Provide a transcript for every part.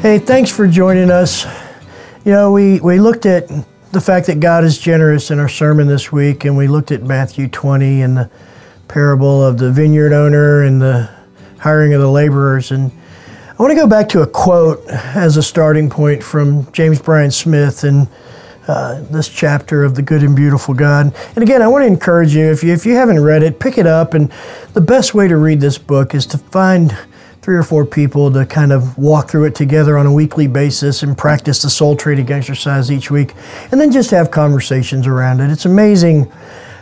Hey, thanks for joining us. You know, we, we looked at the fact that God is generous in our sermon this week, and we looked at Matthew 20 and the parable of the vineyard owner and the hiring of the laborers. And I want to go back to a quote as a starting point from James Bryan Smith in uh, this chapter of the Good and Beautiful God. And again, I want to encourage you if you if you haven't read it, pick it up. And the best way to read this book is to find three or four people to kind of walk through it together on a weekly basis and practice the soul training exercise each week, and then just have conversations around it. It's amazing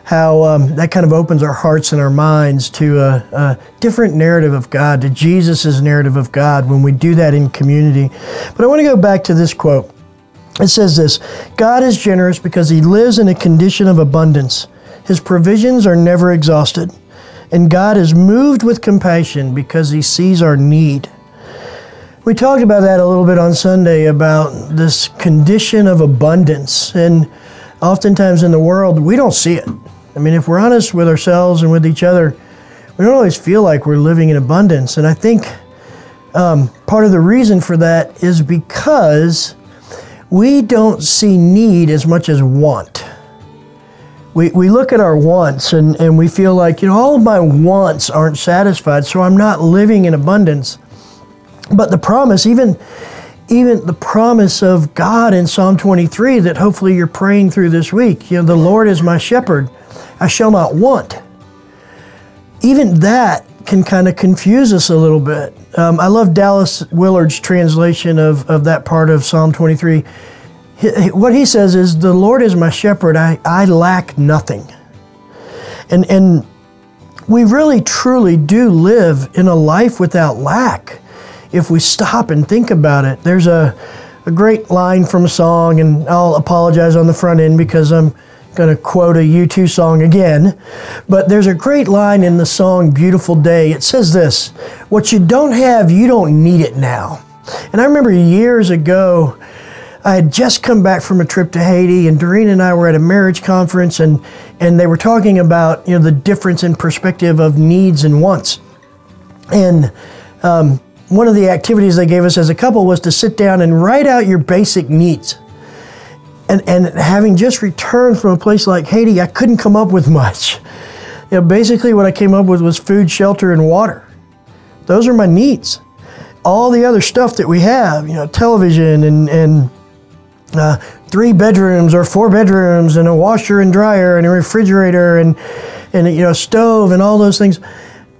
how um, that kind of opens our hearts and our minds to a, a, different narrative of God, to Jesus' narrative of God when we do that in community. But I want to go back to this quote. It says this God is generous because he lives in a condition of abundance. His provisions are never exhausted. And God is moved with compassion because he sees our need. We talked about that a little bit on Sunday about this condition of abundance. And oftentimes in the world, we don't see it. I mean, if we're honest with ourselves and with each other, we don't always feel like we're living in abundance. And I think um, part of the reason for that is because we don't see need as much as want we, we look at our wants and, and we feel like, you know, all of my wants aren't satisfied, so I'm not living in abundance. But the promise, even, even the promise of God in Psalm 23 that hopefully you're praying through this week, you know, the Lord is my shepherd, I shall not want. Even that can kind of confuse us a little bit. Um, I love Dallas Willard's translation of, of that part of Psalm 23 what he says is, The Lord is my shepherd, I, I lack nothing. And, and we really truly do live in a life without lack if we stop and think about it. There's a, a great line from a song, and I'll apologize on the front end because I'm going to quote a U2 song again. But there's a great line in the song Beautiful Day. It says this What you don't have, you don't need it now. And I remember years ago, I had just come back from a trip to Haiti, and Doreen and I were at a marriage conference, and and they were talking about you know the difference in perspective of needs and wants. And um, one of the activities they gave us as a couple was to sit down and write out your basic needs. And and having just returned from a place like Haiti, I couldn't come up with much. You know, basically what I came up with was food, shelter, and water. Those are my needs all the other stuff that we have, you know, television and, and uh, three bedrooms or four bedrooms and a washer and dryer and a refrigerator and and you know stove and all those things.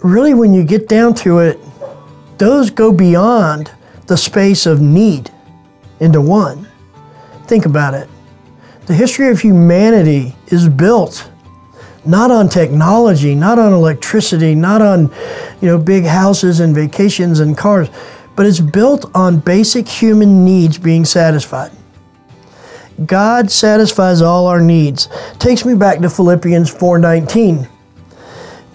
Really when you get down to it those go beyond the space of need into one. Think about it. The history of humanity is built not on technology not on electricity not on you know big houses and vacations and cars but it's built on basic human needs being satisfied God satisfies all our needs. Takes me back to Philippians 4:19.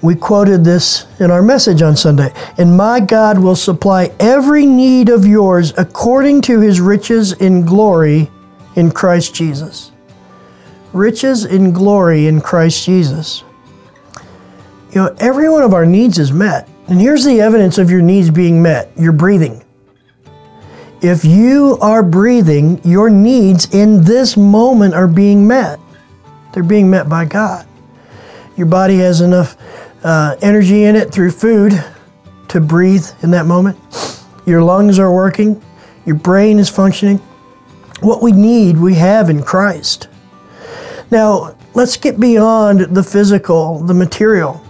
We quoted this in our message on Sunday. And my God will supply every need of yours according to his riches in glory in Christ Jesus. Riches in glory in Christ Jesus. You know, every one of our needs is met. And here's the evidence of your needs being met your breathing. If you are breathing, your needs in this moment are being met. They're being met by God. Your body has enough uh, energy in it through food to breathe in that moment. Your lungs are working. Your brain is functioning. What we need, we have in Christ. Now, let's get beyond the physical, the material,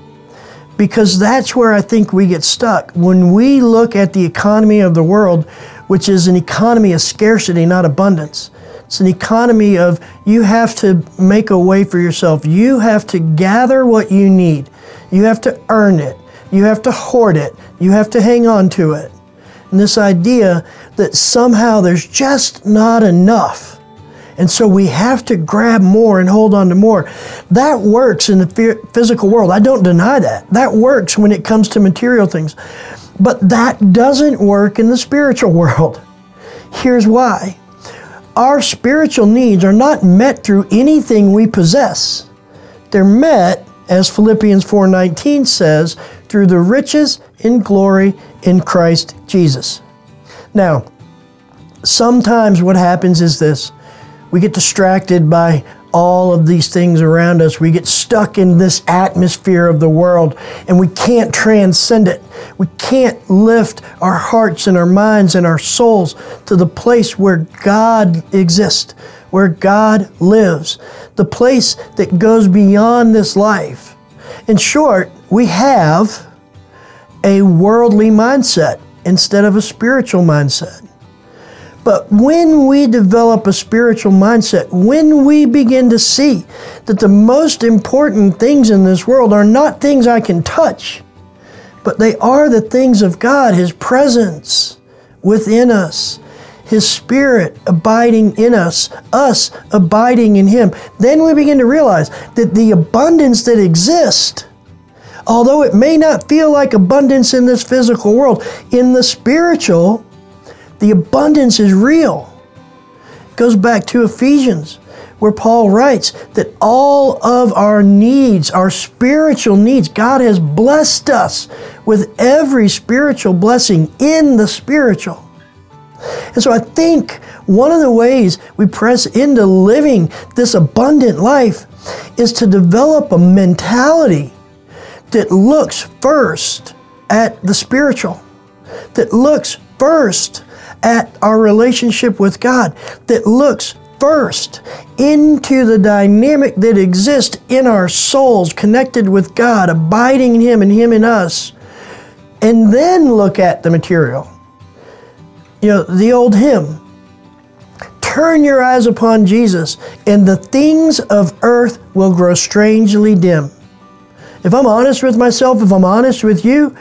because that's where I think we get stuck. When we look at the economy of the world, which is an economy of scarcity, not abundance. It's an economy of you have to make a way for yourself. You have to gather what you need. You have to earn it. You have to hoard it. You have to hang on to it. And this idea that somehow there's just not enough. And so we have to grab more and hold on to more. That works in the physical world. I don't deny that. That works when it comes to material things. But that doesn't work in the spiritual world. Here's why our spiritual needs are not met through anything we possess. They're met, as Philippians 4:19 says, through the riches in glory in Christ Jesus. Now, sometimes what happens is this we get distracted by all of these things around us. We get stuck in this atmosphere of the world and we can't transcend it. We can't lift our hearts and our minds and our souls to the place where God exists, where God lives, the place that goes beyond this life. In short, we have a worldly mindset instead of a spiritual mindset. But when we develop a spiritual mindset, when we begin to see that the most important things in this world are not things I can touch, but they are the things of God, His presence within us, His Spirit abiding in us, us abiding in Him, then we begin to realize that the abundance that exists, although it may not feel like abundance in this physical world, in the spiritual, the abundance is real. It goes back to Ephesians, where Paul writes that all of our needs, our spiritual needs, God has blessed us with every spiritual blessing in the spiritual. And so I think one of the ways we press into living this abundant life is to develop a mentality that looks first at the spiritual, that looks first at our relationship with God that looks first into the dynamic that exists in our souls, connected with God, abiding in Him and Him in us, and then look at the material. You know, the old hymn Turn your eyes upon Jesus, and the things of earth will grow strangely dim. If I'm honest with myself, if I'm honest with you,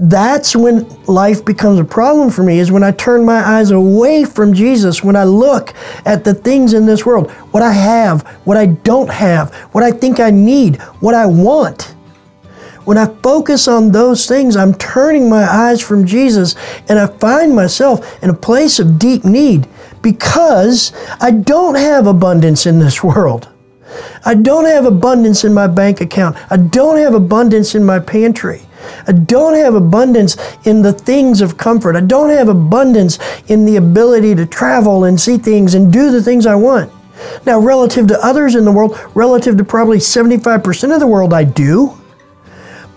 that's when life becomes a problem for me is when I turn my eyes away from Jesus, when I look at the things in this world, what I have, what I don't have, what I think I need, what I want. When I focus on those things, I'm turning my eyes from Jesus and I find myself in a place of deep need because I don't have abundance in this world. I don't have abundance in my bank account. I don't have abundance in my pantry. I don't have abundance in the things of comfort. I don't have abundance in the ability to travel and see things and do the things I want. Now, relative to others in the world, relative to probably 75% of the world, I do.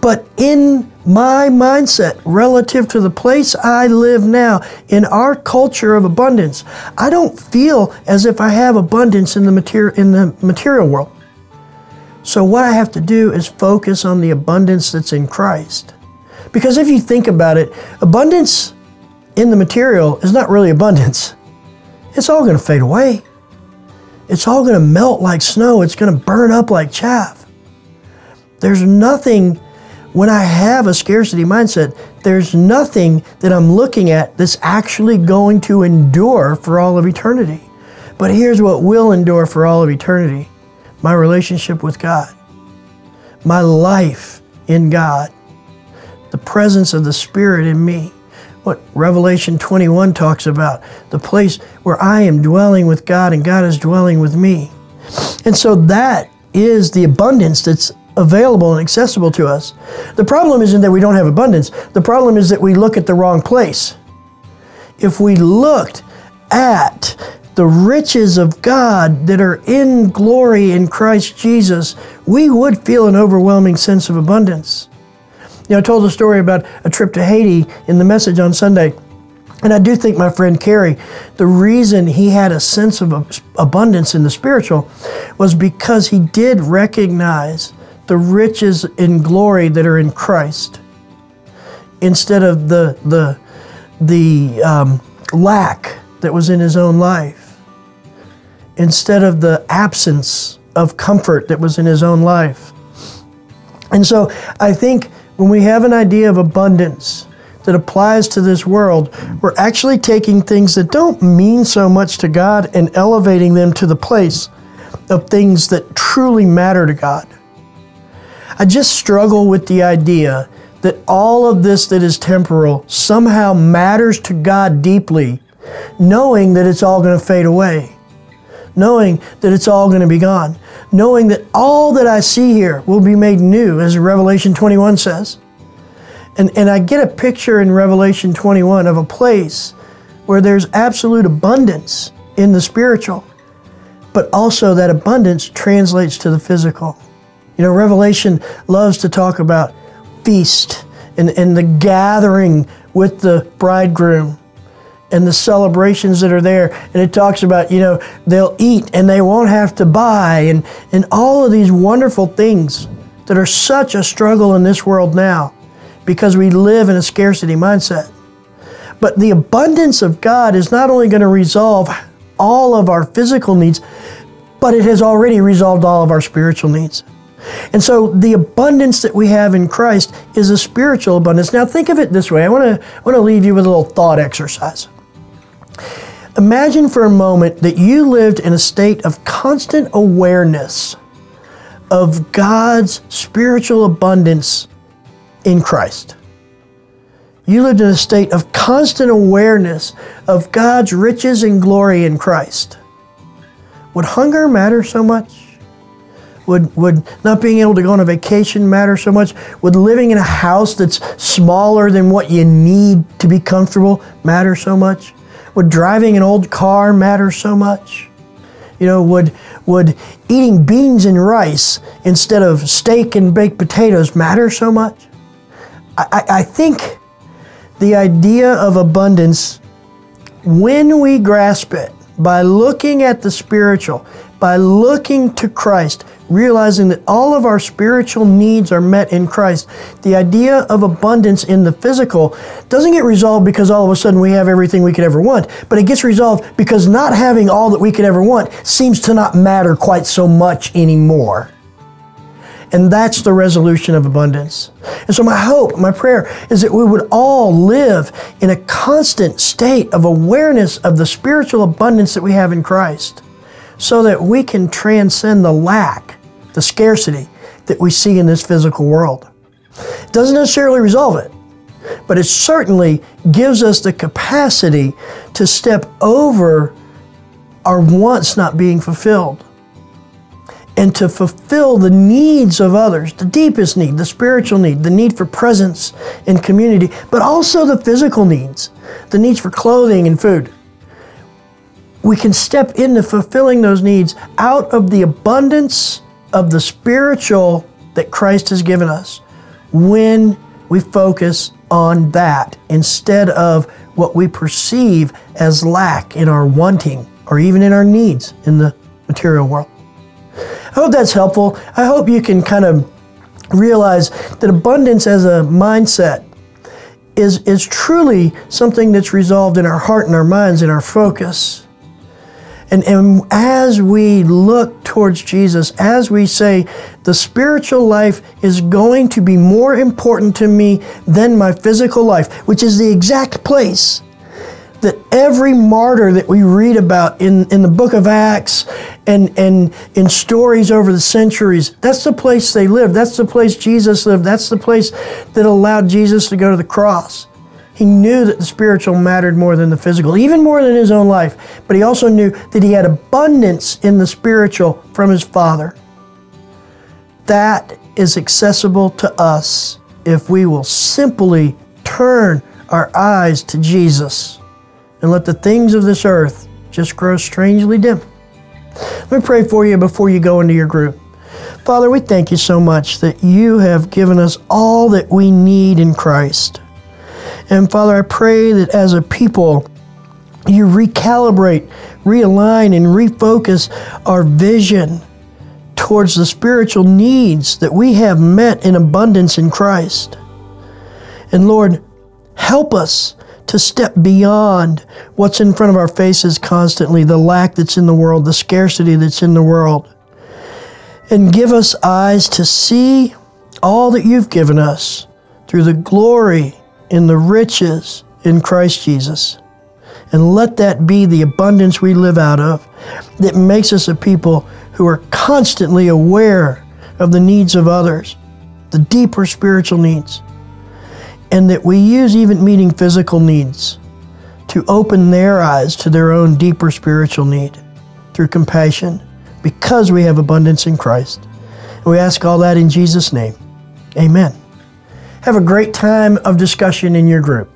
But in my mindset, relative to the place I live now, in our culture of abundance, I don't feel as if I have abundance in the, material in the material world. So, what I have to do is focus on the abundance that's in Christ. Because if you think about it, abundance in the material is not really abundance. It's all going to fade away. It's all going to melt like snow. It's going to burn up like chaff. There's nothing, when I have a scarcity mindset, there's nothing that I'm looking at that's actually going to endure for all of eternity. But here's what will endure for all of eternity my relationship with God, my life in God, the presence of the Spirit in me. What Revelation 21 talks about, the place where I am dwelling with God and God is dwelling with me. And so that is the abundance that's available and accessible to us. The problem isn't that we don't have abundance, the problem is that we look at the wrong place. If we looked at the riches of God that are in glory in Christ Jesus, we would feel an overwhelming sense of abundance. You know, I told a story about a trip to Haiti in the message on Sunday. And I do think my friend Kerry, the reason he had a sense of abundance in the spiritual was because he did recognize the riches in glory that are in Christ instead of the, the, the um, lack that was in his own life instead of the absence of comfort that was in his own life. And so I think when we have an idea of abundance that applies to this world, we're actually taking things that don't mean so much to God and elevating them to the place of things that truly matter to God. I just struggle with the idea that all of this that is temporal somehow matters to God deeply, knowing that it's all going to fade away knowing that it's all going to be gone, knowing that all that I see here will be made new, as Revelation 21 says. And, and I get a picture in Revelation 21 of a place where there's absolute abundance in the spiritual, but also that abundance translates to the physical. You know, Revelation loves to talk about feast and, and the gathering with the bridegroom and the celebrations that are there. And it talks about, you know, they'll eat and they won't have to buy and, and all of these wonderful things that are such a struggle in this world now because we live in a scarcity mindset. But the abundance of God is not only going to resolve all of our physical needs, but it has already resolved all of our spiritual needs. And so the abundance that we have in Christ is a spiritual abundance. Now think of it this way. I want to I want to leave you with a little thought exercise. Imagine for a moment that you lived in a state of constant awareness of God's spiritual abundance in Christ. You lived in a state of constant awareness of God's riches and glory in Christ. Would hunger matter so much? Would, would not being able to go on a vacation matter so much? Would living in a house that's smaller than what you need to be comfortable matter so much? Would driving an old car matter so much? You know, would, would eating beans and rice instead of steak and baked potatoes matter so much? I, I think the idea of abundance, when we grasp it by looking at the spiritual, by looking to Christ, realizing that all of our spiritual needs are met in Christ, the idea of abundance in the physical doesn't get resolved because all of a sudden we have everything we could ever want, but it gets resolved because not having all that we could ever want seems to not matter quite so much anymore. And that's the resolution of abundance. And so, my hope, my prayer is that we would all live in a constant state of awareness of the spiritual abundance that we have in Christ so that we can transcend the lack, the scarcity that we see in this physical world. It doesn't necessarily resolve it, but it certainly gives us the capacity to step over our wants not being fulfilled and to fulfill the needs of others, the deepest need, the spiritual need, the need for presence and community, but also the physical needs, the needs for clothing and food. We can step into fulfilling those needs out of the abundance of the spiritual that Christ has given us when we focus on that instead of what we perceive as lack in our wanting or even in our needs in the material world. I hope that's helpful. I hope you can kind of realize that abundance as a mindset is, is truly something that's resolved in our heart and our minds and our focus. And, and as we look towards Jesus, as we say, the spiritual life is going to be more important to me than my physical life, which is the exact place that every martyr that we read about in, in the book of Acts and, and in stories over the centuries, that's the place they lived. That's the place Jesus lived. That's the place that allowed Jesus to go to the cross. He knew that the spiritual mattered more than the physical, even more than his own life. But he also knew that he had abundance in the spiritual from his Father. That is accessible to us if we will simply turn our eyes to Jesus and let the things of this earth just grow strangely dim. Let me pray for you before you go into your group. Father, we thank you so much that you have given us all that we need in Christ. And Father, I pray that as a people, you recalibrate, realign, and refocus our vision towards the spiritual needs that we have met in abundance in Christ. And Lord, help us to step beyond what's in front of our faces constantly, the lack that's in the world, the scarcity that's in the world. And give us eyes to see all that you've given us through the glory and the riches in Christ Jesus. And let that be the abundance we live out of that makes us a people who are constantly aware of the needs of others, the deeper spiritual needs and that we use even meeting physical needs to open their eyes to their own deeper spiritual need through compassion because we have abundance in Christ. And we ask all that in Jesus' name. Amen. Have a great time of discussion in your group.